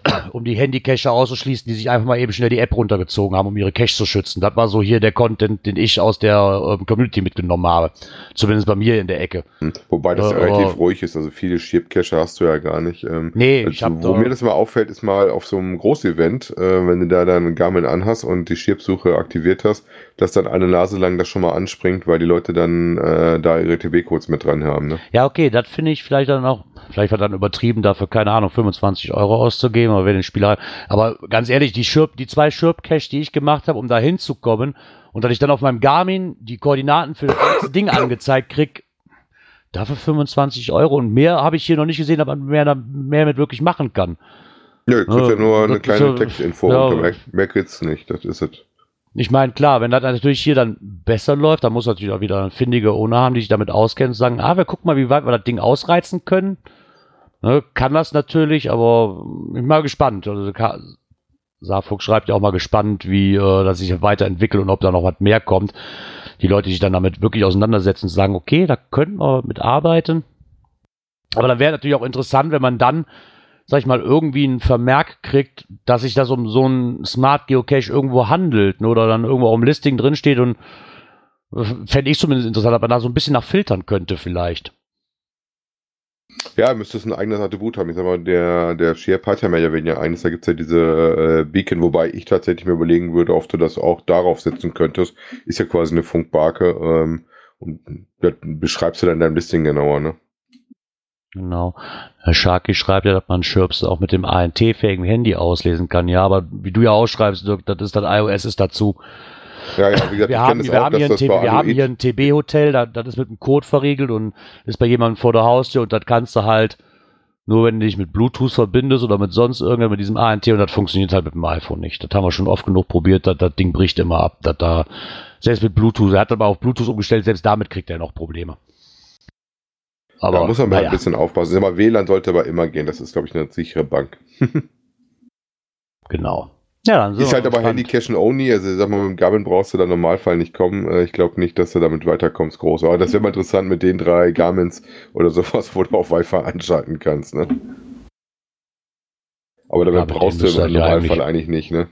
um die Handycacher auszuschließen, die sich einfach mal eben schnell die App runtergezogen haben, um ihre Cache zu schützen. Das war so hier der Content, den ich aus der äh, Community mitgenommen habe. Zumindest bei mir in der Ecke. Hm, wobei das äh, relativ ruhig ist. Also viele Chip-Cacher hast du ja gar nicht. Ähm, nee, also, ich hab Wo mir das mal auffällt, ist mal auf so einem Großevent, äh, wenn du da dann Garmin anhast und die Chip-Suche aktiviert hast, dass dann eine Nase lang das schon mal anspringt, weil die Leute dann äh, da ihre TB-Codes mit dran haben. Ne? Ja, okay, das finde ich vielleicht dann auch, vielleicht war dann übertrieben, dafür, keine Ahnung, 25 Euro auszugeben, aber wenn den Spieler. Aber ganz ehrlich, die Schirp, die zwei Schirp-Cache, die ich gemacht habe, um da hinzukommen, und dass ich dann auf meinem Garmin die Koordinaten für das Ding angezeigt krieg, dafür 25 Euro und mehr habe ich hier noch nicht gesehen, aber mehr, mehr mit wirklich machen kann. Nö, du kriegst ja nur eine kleine so, Textinfo ja, und mehr, mehr kriegst nicht, das ist es. Ich meine, klar, wenn das natürlich hier dann besser läuft, dann muss natürlich auch wieder ein findige Owner haben, die sich damit auskennen und sagen, ah, wir gucken mal, wie weit wir das Ding ausreizen können. Ne, kann das natürlich, aber ich bin mal gespannt. Also, Saarfuchs schreibt ja auch mal gespannt, wie äh, das sich weiterentwickelt und ob da noch was mehr kommt. Die Leute, die sich dann damit wirklich auseinandersetzen sagen, okay, da können wir mit arbeiten. Aber dann wäre natürlich auch interessant, wenn man dann sag ich mal, irgendwie einen Vermerk kriegt, dass sich das um so ein Smart Geocache irgendwo handelt ne, oder dann irgendwo im Listing drinsteht und äh, fände ich zumindest interessant, ob man da so ein bisschen nach filtern könnte vielleicht. Ja, müsste es ein eigenes Attribut haben. Ich sag mal, der, der Share hat ja mehr oder weniger eines. Da gibt es ja diese äh, Beacon, wobei ich tatsächlich mir überlegen würde, ob du das auch darauf setzen könntest. Ist ja quasi eine Funkbarke. Ähm, und ja, beschreibst du dann dein Listing genauer, ne? Genau. Herr Sharky schreibt ja, dass man Chirps auch mit dem ANT-fähigen Handy auslesen kann. Ja, aber wie du ja ausschreibst, Dirk, das ist das iOS ist dazu. Ja, ja, wie gesagt, wir haben, wir, auch, haben hier ein wir haben hier ein TB-Hotel, das, das ist mit einem Code verriegelt und ist bei jemandem vor der Haustür und das kannst du halt nur, wenn du dich mit Bluetooth verbindest oder mit sonst irgendwas mit diesem ANT und das funktioniert halt mit dem iPhone nicht. Das haben wir schon oft genug probiert, das, das Ding bricht immer ab. Das da, selbst mit Bluetooth, er hat aber auf Bluetooth umgestellt, selbst damit kriegt er noch Probleme. Aber da muss man mal naja. ein bisschen aufpassen. Mal, WLAN sollte aber immer gehen. Das ist, glaube ich, eine sichere Bank. genau. Ja, dann so ist halt aber Handy Cache Only. Also, sag mal, mit dem Garmin brauchst du da im Normalfall nicht kommen. Äh, ich glaube nicht, dass du damit weiterkommst, groß. Aber das wäre mal interessant mit den drei Garmins oder sowas, wo du auch Wi-Fi anschalten kannst, ne? Aber damit ja, brauchst du im Normalfall eigentlich, eigentlich nicht, ne?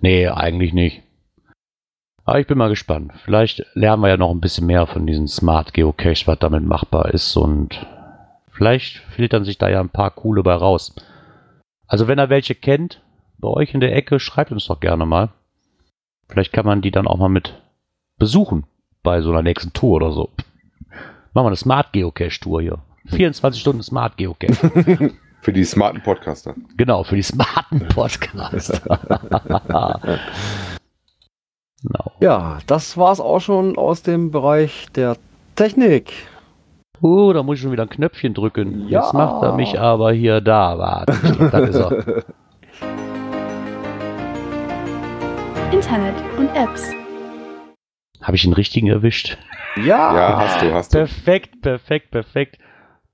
Nee, eigentlich nicht. Aber ich bin mal gespannt. Vielleicht lernen wir ja noch ein bisschen mehr von diesen Smart Geocaches, was damit machbar ist. Und vielleicht filtern sich da ja ein paar coole bei raus. Also wenn er welche kennt, bei euch in der Ecke, schreibt uns doch gerne mal. Vielleicht kann man die dann auch mal mit besuchen bei so einer nächsten Tour oder so. Machen wir eine Smart Geocache Tour hier. 24 Stunden Smart Geocache. Für die smarten Podcaster. genau, für die smarten Podcaster. genau. Ja, das war's auch schon aus dem Bereich der Technik. Uh, da muss ich schon wieder ein Knöpfchen drücken. Ja. Jetzt macht er mich aber hier da. Warte, das ist er. Internet und Apps. Habe ich den richtigen erwischt? Ja, Ja, hast du, hast du. Perfekt, perfekt, perfekt.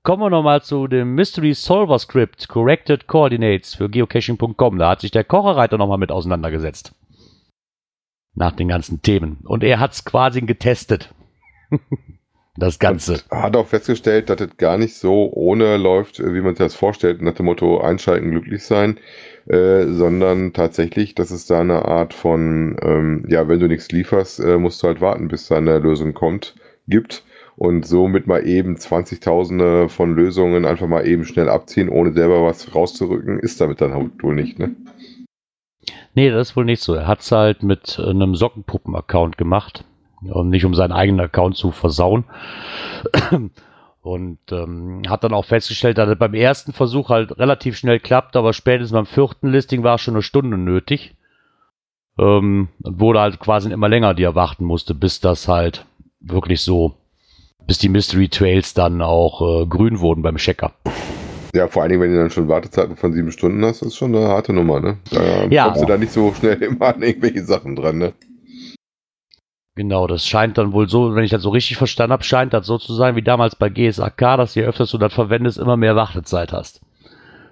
Kommen wir nochmal zu dem Mystery Solver Script Corrected Coordinates für geocaching.com. Da hat sich der Kocherreiter nochmal mit auseinandergesetzt. Nach den ganzen Themen. Und er hat es quasi getestet. das Ganze. Und hat auch festgestellt, dass es gar nicht so ohne läuft, wie man sich das vorstellt, nach dem Motto einschalten, glücklich sein, äh, sondern tatsächlich, dass es da eine Art von, ähm, ja, wenn du nichts lieferst, äh, musst du halt warten, bis da eine Lösung kommt, gibt und somit mal eben 20.000 von Lösungen einfach mal eben schnell abziehen, ohne selber was rauszurücken, ist damit dann halt wohl nicht, ne? Nee, das ist wohl nicht so. Er hat es halt mit äh, einem Sockenpuppen-Account gemacht. Und nicht um seinen eigenen Account zu versauen. Und ähm, hat dann auch festgestellt, dass es beim ersten Versuch halt relativ schnell klappt, aber spätestens beim vierten Listing war schon eine Stunde nötig. Ähm, und wurde halt quasi immer länger, die er warten musste, bis das halt wirklich so, bis die Mystery Trails dann auch äh, grün wurden beim Checker. Ja, vor allen Dingen, wenn du dann schon Wartezeiten von sieben Stunden hast, ist schon eine harte Nummer, ne? Da Ja. kommst du da nicht so schnell immer an irgendwelche Sachen dran, ne? Genau, das scheint dann wohl so, wenn ich das so richtig verstanden habe, scheint das so zu sein wie damals bei GSAK, dass je öfter du das verwendest, immer mehr Wartezeit hast.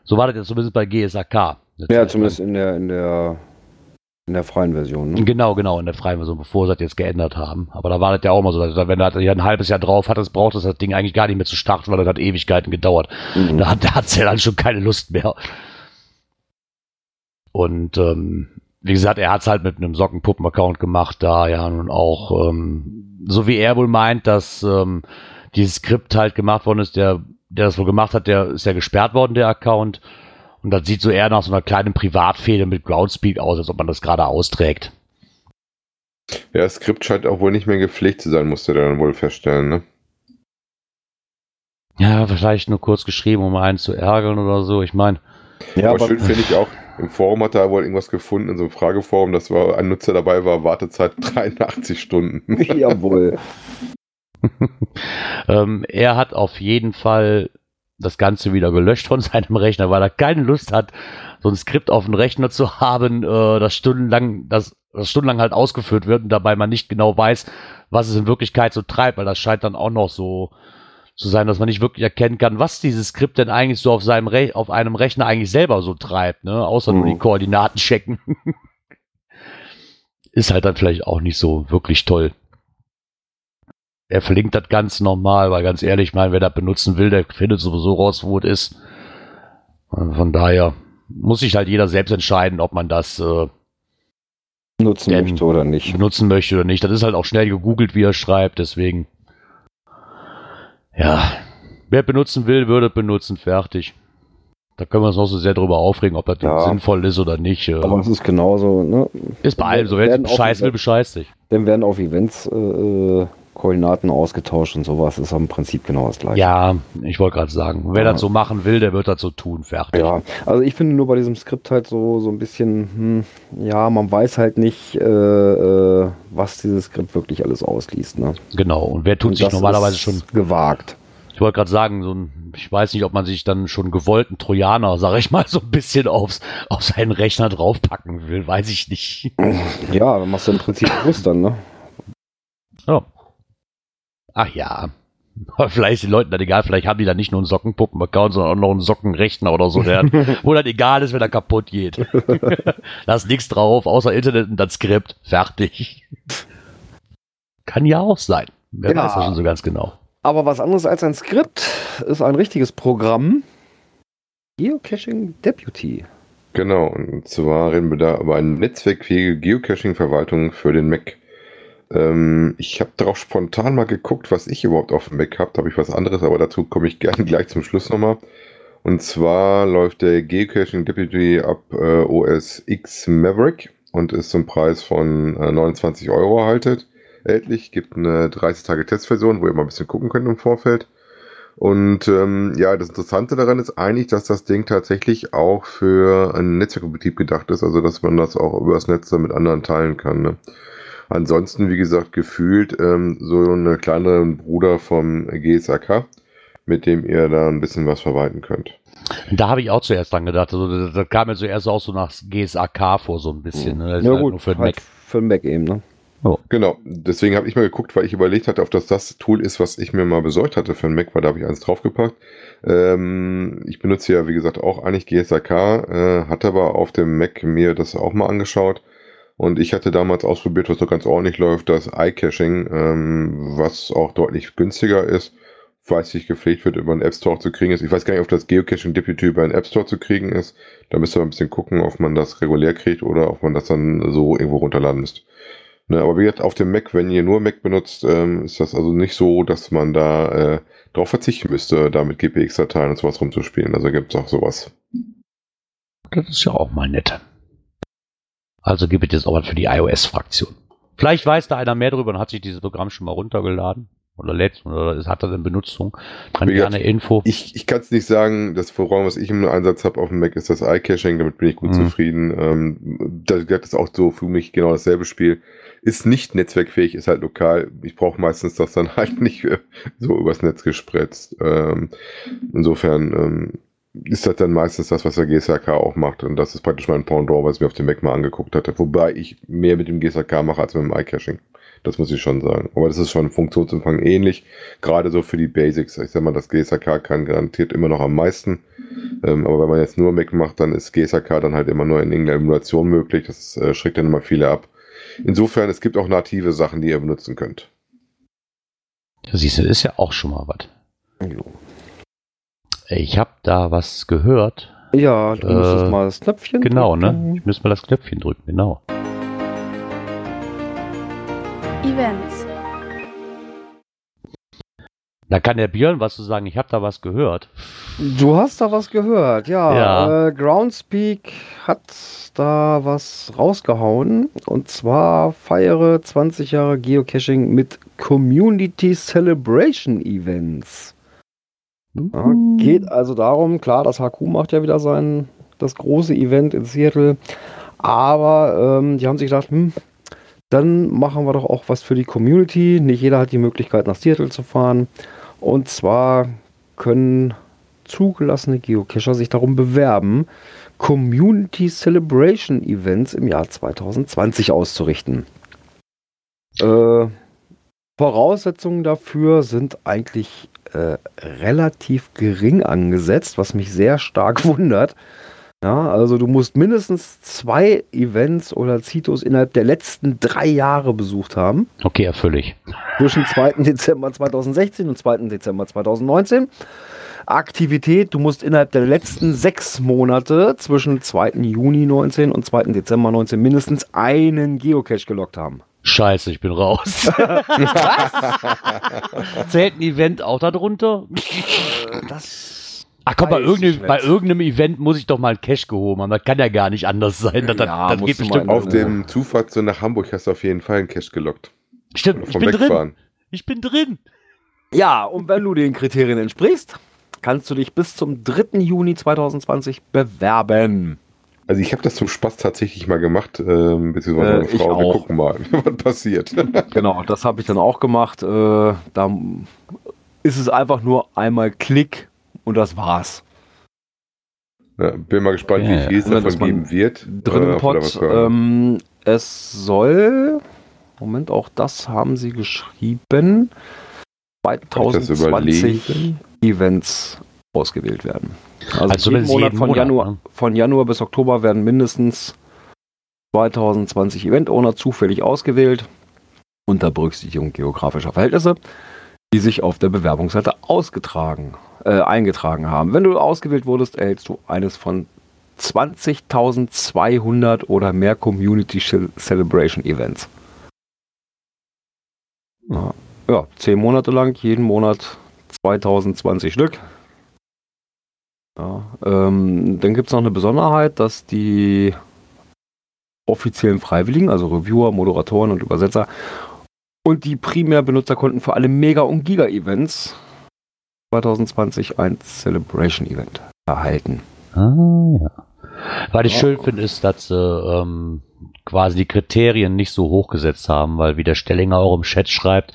So war das jetzt zumindest bei GSAK. Ja zumindest in der, in der, in der freien Version. Ne? Genau, genau, in der freien Version, bevor sie das jetzt geändert haben. Aber da war das ja auch mal so, dass, wenn du halt ein halbes Jahr drauf hattest, braucht das, das Ding eigentlich gar nicht mehr zu starten, weil das hat Ewigkeiten gedauert. Mhm. Da, hat- da hat's ja dann schon keine Lust mehr. Und ähm, wie gesagt, er hat's halt mit einem Sockenpuppen-Account gemacht, da ja nun auch, ähm, so wie er wohl meint, dass ähm, dieses Skript halt gemacht worden ist, der, der das wohl gemacht hat, der ist ja gesperrt worden, der Account. Und das sieht so eher nach so einer kleinen Privatfehde mit Groundspeak aus, als ob man das gerade austrägt. Ja, das Skript scheint auch wohl nicht mehr gepflegt zu sein, musste der dann wohl feststellen, ne? Ja, vielleicht nur kurz geschrieben, um einen zu ärgern oder so. Ich meine, Ja, aber aber schön finde ich auch, im Forum hat er wohl irgendwas gefunden, in so einem Frageforum, dass war ein Nutzer dabei war, Wartezeit 83 Stunden. jawohl. Ähm, er hat auf jeden Fall das Ganze wieder gelöscht von seinem Rechner, weil er keine Lust hat, so ein Skript auf dem Rechner zu haben, äh, das stundenlang, das, das stundenlang halt ausgeführt wird und dabei man nicht genau weiß, was es in Wirklichkeit so treibt, weil das scheint dann auch noch so zu sein, dass man nicht wirklich erkennen kann, was dieses Skript denn eigentlich so auf seinem Re auf einem Rechner eigentlich selber so treibt, ne? Außer nur Mhm. die Koordinaten checken. Ist halt dann vielleicht auch nicht so wirklich toll. Er verlinkt das Ganze nochmal, weil ganz ehrlich, ich meine, wer das benutzen will, der findet sowieso raus, wo es ist. Von daher muss sich halt jeder selbst entscheiden, ob man das äh, Nutzen möchte oder nicht. benutzen möchte oder nicht. Das ist halt auch schnell gegoogelt, wie er schreibt, deswegen. Ja, wer benutzen will, würde benutzen, fertig. Da können wir uns noch so sehr drüber aufregen, ob das Ja. sinnvoll ist oder nicht. Äh, Aber es ist genauso, ne? ist bei allem so. Wer bescheißen will, bescheißt sich. Dann werden auf Events äh, äh, Koordinaten ausgetauscht und sowas. Ist am Prinzip genau das gleiche. Ja, ich wollte gerade sagen, wer Ja. das so machen will, der wird das so tun, fertig. Ja, also ich finde nur bei diesem Skript halt so, so ein bisschen, hm, ja, man weiß halt nicht, äh, äh, was dieses Skript wirklich alles ausliest. Ne? Genau. Und wer tut Und sich das normalerweise ist schon gewagt. Ich wollte gerade sagen, so ein, ich weiß nicht, ob man sich dann schon gewollten Trojaner, sag ich mal, so ein bisschen aufs, auf seinen Rechner draufpacken will, weiß ich nicht. Ja, dann machst du im Prinzip bewusst dann, ne? Ja. Ach ja. Vielleicht ist den Leuten dann egal, vielleicht haben die dann nicht nur einen Sockenpuppen-Account, sondern auch noch einen Sockenrechner oder so, der, wo dann egal ist, wenn er kaputt geht. da ist nichts drauf, außer Internet und das Skript. Fertig. Kann ja auch sein. Wer Ja. weiß das schon so ganz genau. Aber was anderes als ein Skript ist ein richtiges Programm. Geocaching Deputy. Genau, und zwar reden wir da über eine netzwerkfähige Geocaching-Verwaltung für den Mac. Ähm, ich habe darauf spontan mal geguckt, was ich überhaupt auf dem Mac habe. Da habe ich was anderes, aber dazu komme ich gerne gleich zum Schluss nochmal. Und zwar läuft der Geocaching Deputy ab äh, OS X Maverick und ist zum Preis von äh, 29 Euro erhaltet. erhältlich. Gibt eine 30 Tage Testversion, wo ihr mal ein bisschen gucken könnt im Vorfeld. Und ähm, ja, das Interessante daran ist eigentlich, dass das Ding tatsächlich auch für einen Netzwerkbetrieb gedacht ist, also dass man das auch übers Netz mit anderen teilen kann. Ne? Ansonsten, wie gesagt, gefühlt ähm, so eine kleinere Bruder vom GSAK, mit dem ihr da ein bisschen was verwalten könnt. Da habe ich auch zuerst dran gedacht. Also, das, das kam mir zuerst auch so nach GSAK vor, so ein bisschen. Ne? Ja halt gut, nur für den halt Mac. für den Mac eben, ne? Genau, deswegen habe ich mal geguckt, weil ich überlegt hatte, ob das das Tool ist, was ich mir mal besorgt hatte für einen Mac, weil da habe ich eins draufgepackt. Ähm, ich benutze ja, wie gesagt, auch eigentlich GSAK, äh, hatte aber auf dem Mac mir das auch mal angeschaut. Und ich hatte damals ausprobiert, was so ganz ordentlich läuft, das iCaching, ähm, was auch deutlich günstiger ist, falls sich gepflegt wird, über einen App Store zu kriegen ist. Ich weiß gar nicht, ob das Geocaching Deputy über einen App Store zu kriegen ist. Da müsst ihr ein bisschen gucken, ob man das regulär kriegt oder ob man das dann so irgendwo runterladen müsst. Ne, aber wie gesagt, auf dem Mac, wenn ihr nur Mac benutzt, ähm, ist das also nicht so, dass man da äh, drauf verzichten müsste, da mit GPX-Dateien und sowas rumzuspielen. Also gibt es auch sowas. Das ist ja auch mal nett. Also gibt es jetzt auch was für die iOS-Fraktion. Vielleicht weiß da einer mehr drüber und hat sich dieses Programm schon mal runtergeladen. Oder lädt oder hat das in Benutzung. Dann Wie gerne Info. Ich, ich kann es nicht sagen, das Programm, was ich im Einsatz habe auf dem Mac, ist das iCaching, damit bin ich gut Mhm. zufrieden. Ähm, das das ist auch so für mich genau dasselbe Spiel. Ist nicht netzwerkfähig, ist halt lokal. Ich brauche meistens das dann halt nicht äh, so übers Netz gespritzt. Ähm, insofern ähm, ist das dann meistens das, was der GSAK auch macht. Und das ist praktisch mein Pendant, was ich mir auf dem Mac mal angeguckt hatte. Wobei ich mehr mit dem GSAK mache als mit dem iCaching. Das muss ich schon sagen. Aber das ist schon im Funktionsumfang ähnlich. Gerade so für die Basics. Ich sag mal, das GSAK kann garantiert immer noch am meisten. Ähm, aber wenn man jetzt nur Mac macht, dann ist GSAK dann halt immer nur in irgendeiner Emulation möglich. Das äh, schreckt dann immer viele ab. Insofern, es gibt auch native Sachen, die ihr benutzen könnt. Ja, siehst du, ist ja auch schon mal was. Jo. Ich habe da was gehört. Ja, du Äh, müsstest mal das Knöpfchen Genau, ne? drücken. Ich müsste mal das Knöpfchen drücken, genau. Events. Da kann der Björn was zu sagen. Ich habe da was gehört. Du hast da was gehört, ja. Ja. Äh, Groundspeak hat da was rausgehauen. Und zwar feiere 20 Jahre Geocaching mit Community Celebration Events. Ja, geht also darum, klar, das HQ macht ja wieder sein, das große Event in Seattle. Aber ähm, die haben sich gedacht, hm, dann machen wir doch auch was für die Community. Nicht jeder hat die Möglichkeit, nach Seattle zu fahren. Und zwar können zugelassene Geocacher sich darum bewerben, Community Celebration Events im Jahr 2020 auszurichten. Äh, Voraussetzungen dafür sind eigentlich äh, relativ gering angesetzt, was mich sehr stark wundert. Ja, also du musst mindestens zwei Events oder Zitos innerhalb der letzten drei Jahre besucht haben Okay, erfülle ich. zwischen 2. Dezember 2016 und 2. Dezember 2019. Aktivität, du musst innerhalb der letzten sechs Monate zwischen 2. Juni 19 und 2. Dezember 19 mindestens einen Geocache gelockt haben. Scheiße, ich bin raus. Zählt ein Event auch darunter? Das. Ach komm, bei, irgendeinem, bei irgendeinem Event muss ich doch mal einen Cash gehoben haben. Das kann ja gar nicht anders sein. Das, Ja, das geht bestimmt. Auf dem Zufahrt so nach Hamburg hast du auf jeden Fall einen Cash gelockt. Stimmt, ich Vom bin drin. Wegfahren. Ich bin drin. Ja, und wenn du den Kriterien entsprichst, kannst du dich bis zum 3. Juni 2020 bewerben. Also ich habe das zum Spaß tatsächlich mal gemacht, ähm, beziehungsweise Äh, meine ich Frau. Wir auch. gucken mal, was passiert. Genau, das habe ich dann auch gemacht. Äh, da ist es einfach nur einmal Klick und das war's. Ja, bin mal gespannt, Ja, wie viel es ja. davon geben wird. drin Äh, Pot. Ähm, es soll, Moment, auch das haben sie geschrieben, Kann ich das 2020 überlegen? Events ausgewählt werden. Also, Also jeden Monat jeden von, Monat, Januar, ne? von Januar bis Oktober werden mindestens 2020 Event-Owner zufällig ausgewählt, unter Berücksichtigung geografischer Verhältnisse, die sich auf der Bewerbungsseite ausgetragen, äh, eingetragen haben. Wenn du ausgewählt wurdest, erhältst du eines von 20.200 oder mehr Community Cel- Celebration Events. Ja, ja, zehn Monate lang, jeden Monat 2020 Stück. Ja, ähm, dann gibt es noch eine Besonderheit, dass die offiziellen Freiwilligen, also Reviewer, Moderatoren und Übersetzer, Und die Primärbenutzer konnten für alle Mega- und Giga-Events 2020 ein Celebration-Event erhalten. Ah, ja. Was ich Ja. schön finde, ist, dass sie ähm, quasi die Kriterien nicht so hochgesetzt haben, weil wie der Stellinger auch im Chat schreibt,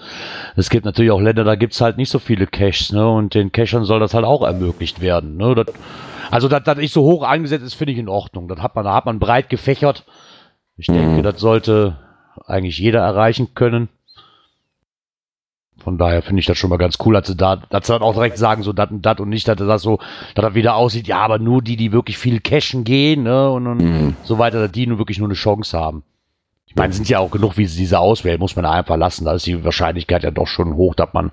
es gibt natürlich auch Länder, da gibt's halt nicht so viele Caches, ne? Und den Cachern soll das halt auch ermöglicht werden. Ne? Das, also, dass das nicht so hoch angesetzt ist, finde ich in Ordnung. Das hat man, da hat man breit gefächert. Ich denke, Mhm. das sollte eigentlich jeder erreichen können. Von daher finde ich das schon mal ganz cool, dass sie da, dass sie dann auch direkt sagen, so dat und dat und nicht, dass das so, dass das wieder aussieht, ja, aber nur die, die wirklich viel cashen gehen, ne, und, und Mhm. so weiter, dass die nur wirklich nur eine Chance haben. Ich meine, es sind ja auch genug, wie sie diese auswählen, muss man einfach lassen. Da ist die Wahrscheinlichkeit ja doch schon hoch, dass man,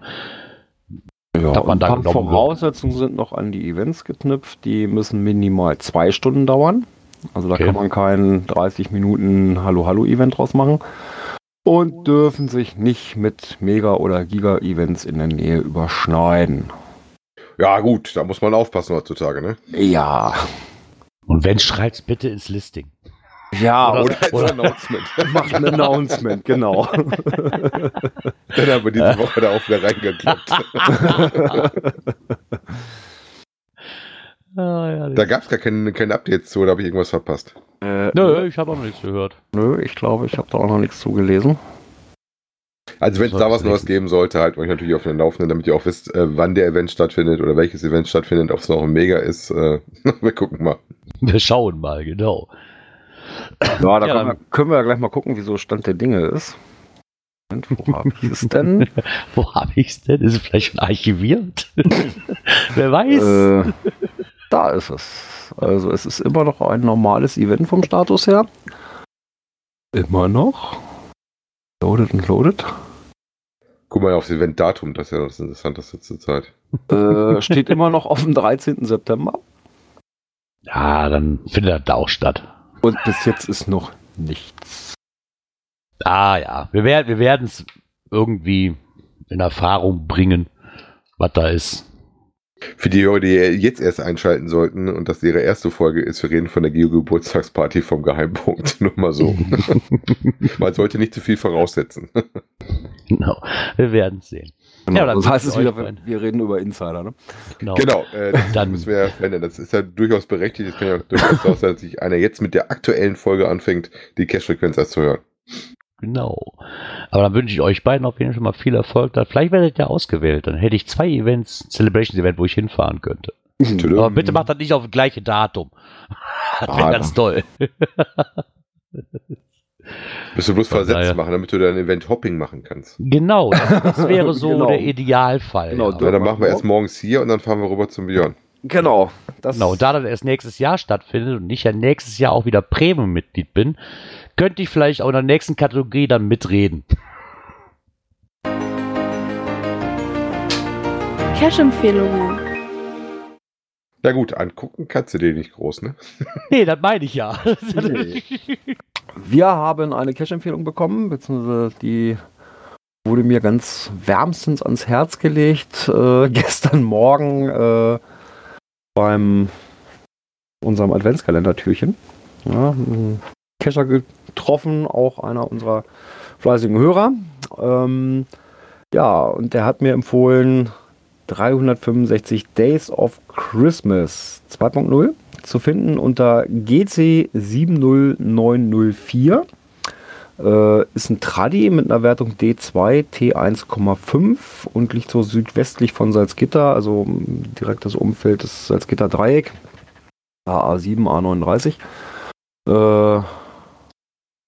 Ja, Dass man da ein paar genommen wird. Voraussetzungen sind noch an die Events geknüpft. Die müssen minimal zwei Stunden dauern. Also da Okay. kann man kein 30 Minuten Hallo-Hallo-Event draus machen. Und dürfen sich nicht mit Mega- oder Giga-Events in der Nähe überschneiden. Ja, gut, da muss man aufpassen heutzutage, ne? Ja. und wenn, schreibt's bitte ins Listing. Ja, Oder- oder, Oder Announcement. macht ein Announcement, genau. Dann haben wir diese Woche da auch wieder reingeklappt. Ah, ja, Da gab es gar keine, keine Updates zu, oder habe ich irgendwas verpasst? äh, Nö, ich habe auch noch nichts gehört. Nö, ich glaube, ich habe da auch noch nichts zugelesen. Also wenn es da was Neues geben sollte, wir euch natürlich auf den Laufenden, damit ihr auch wisst, äh, wann der Event stattfindet oder welches Event stattfindet, ob es noch ein Mega ist. Äh, wir gucken mal. Wir schauen mal, genau. Ja, da Ja, können, wir, können wir ja gleich mal gucken, wie so Stand der Dinge ist. Moment, wo habe ich es denn? Wo habe ich's denn? Ist es vielleicht schon archiviert? Wer weiß. Äh, da ist es. Also es ist immer noch ein normales Event vom Status her. Immer noch. Loaded und loaded. Guck mal auf das Event-Datum, das ist ja das Interessanteste zur Zeit. Äh, steht immer noch auf dem 13. September. ja, dann findet das da auch statt. Und bis jetzt ist noch nichts. Ah ja, wir werden wir werden es irgendwie in Erfahrung bringen, was da ist. Für die Hörer, die jetzt erst einschalten sollten und das ihre erste Folge ist, wir reden von der Geo-Geburtstagsparty vom Geheimpunkt. Nur mal so. Man sollte nicht zu viel voraussetzen. Genau, wir werden es sehen. Genau. Ja, dann das heißt es wieder, ein- wir reden über Insider, ne? Genau. Genau, äh, das Dann- müssen wir ja verändern. Das ist ja durchaus berechtigt. Es kann ja auch durchaus sein, dass sich einer jetzt mit der aktuellen Folge anfängt, die Cash-Frequenz erst zu hören. Genau. Aber dann wünsche ich euch beiden auf jeden Fall schon mal viel Erfolg. Vielleicht werdet ihr ausgewählt. Dann hätte ich zwei Events, Celebrations Event, wo ich hinfahren könnte. Aber bitte macht das nicht auf das gleiche Datum. Das wäre Ah, ganz toll. Müsst du bloß Von daher- versetzt machen, damit du dein Event-Hopping machen kannst. Genau, das, das wäre so Genau. der Idealfall. Genau, ja. Ja, dann machen wir erst morgens hier und dann fahren wir rüber zum Beyond. Genau. Das, Genau, und da das erst nächstes Jahr stattfindet und ich ja nächstes Jahr auch wieder Premium-Mitglied bin, könnte ich vielleicht auch in der nächsten Kategorie dann mitreden. Cash-Empfehlungen. Ja gut, angucken kannst du dir nicht groß, ne? Nee, das meine ich ja. Nee. Wir haben eine Cash-Empfehlung bekommen, beziehungsweise die wurde mir ganz wärmstens ans Herz gelegt äh, gestern Morgen äh, beim unserem Adventskalender-Türchen. Ja, Cacher getroffen, auch einer unserer fleißigen Hörer. Ähm, ja, und der hat mir empfohlen 365 Days of Christmas 2.0 zu finden unter GC 70904. Äh, ist ein Tradi mit einer Wertung D2 T1,5 und liegt so südwestlich von Salzgitter, also direkt das Umfeld des Salzgitter Dreieck. AA7, A39. Äh,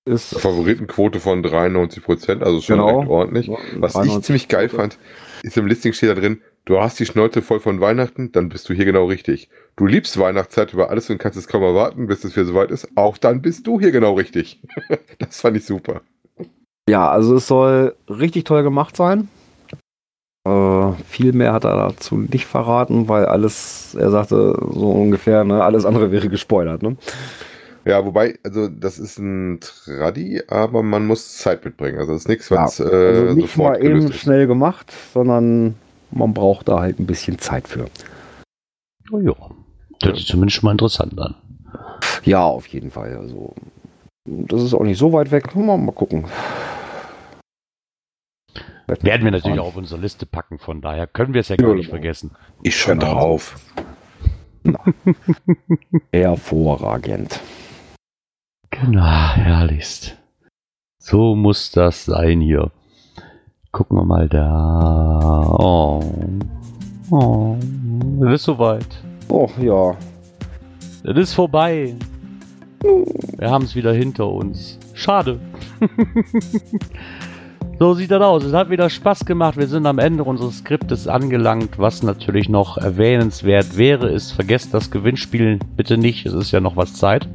ist Favoritenquote von 93%, also schon Genau. recht ordentlich. Was ich 93 ziemlich geil fand, ist im Listing steht da drin, du hast die Schnauze voll von Weihnachten, dann bist du hier genau richtig. Du liebst Weihnachtszeit über alles und kannst es kaum erwarten, bis es wieder soweit ist. Auch dann bist du hier genau richtig. das fand ich super. Ja, also es soll richtig toll gemacht sein. Äh, viel mehr hat er dazu nicht verraten, weil alles, er sagte so ungefähr, ne, alles andere wäre gespoilert. Ne? Ja, wobei, also das ist ein Tradi, aber man muss Zeit mitbringen. Also das ist nichts, Ja, was äh, Also nicht mal eben ist. schnell gemacht, sondern man braucht da halt ein bisschen Zeit für. Oh ja. Hört sich zumindest schon mal interessant an. Ja, auf jeden Fall. Also das ist auch nicht so weit weg. Mal, mal gucken. Werden wir natürlich auch auf unsere Liste packen, von daher können wir es ja gar Ja, nicht vergessen. Ich schon Genau. drauf. Hervorragend. Genau, herrlichst. So muss das sein hier. Gucken wir mal da. Oh. Oh. Es ist soweit. Oh ja. Es ist vorbei. Wir haben es wieder hinter uns. Schade. so sieht das aus. Es hat wieder Spaß gemacht. Wir sind am Ende unseres Skriptes angelangt. Was natürlich noch erwähnenswert wäre, ist, vergesst das Gewinnspiel bitte nicht. Es ist ja noch was Zeit.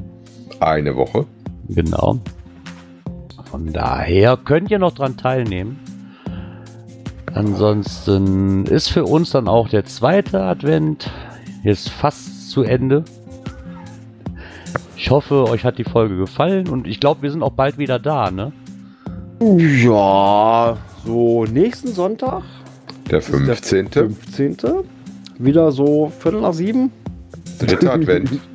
Eine Woche. Genau. Von daher könnt ihr noch dran teilnehmen. Ansonsten ist für uns dann auch der zweite Advent jetzt fast zu Ende. Ich hoffe, euch hat die Folge gefallen und ich glaube, wir sind auch bald wieder da, ne? Ja, so nächsten Sonntag. Der ist der 15. 15. Wieder so Viertel nach sieben. Dritter Advent.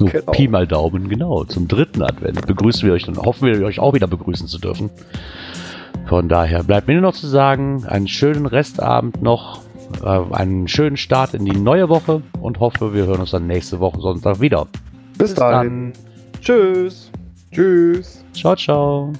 So Genau. Pi mal Daumen, genau. Zum dritten Advent begrüßen wir euch und hoffen wir, euch auch wieder begrüßen zu dürfen. Von daher bleibt mir nur noch zu sagen, einen schönen Restabend noch, äh, einen schönen Start in die neue Woche und hoffe, wir hören uns dann nächste Woche Sonntag wieder. Bis, dann. Tschüss. Tschüss. Ciao, ciao.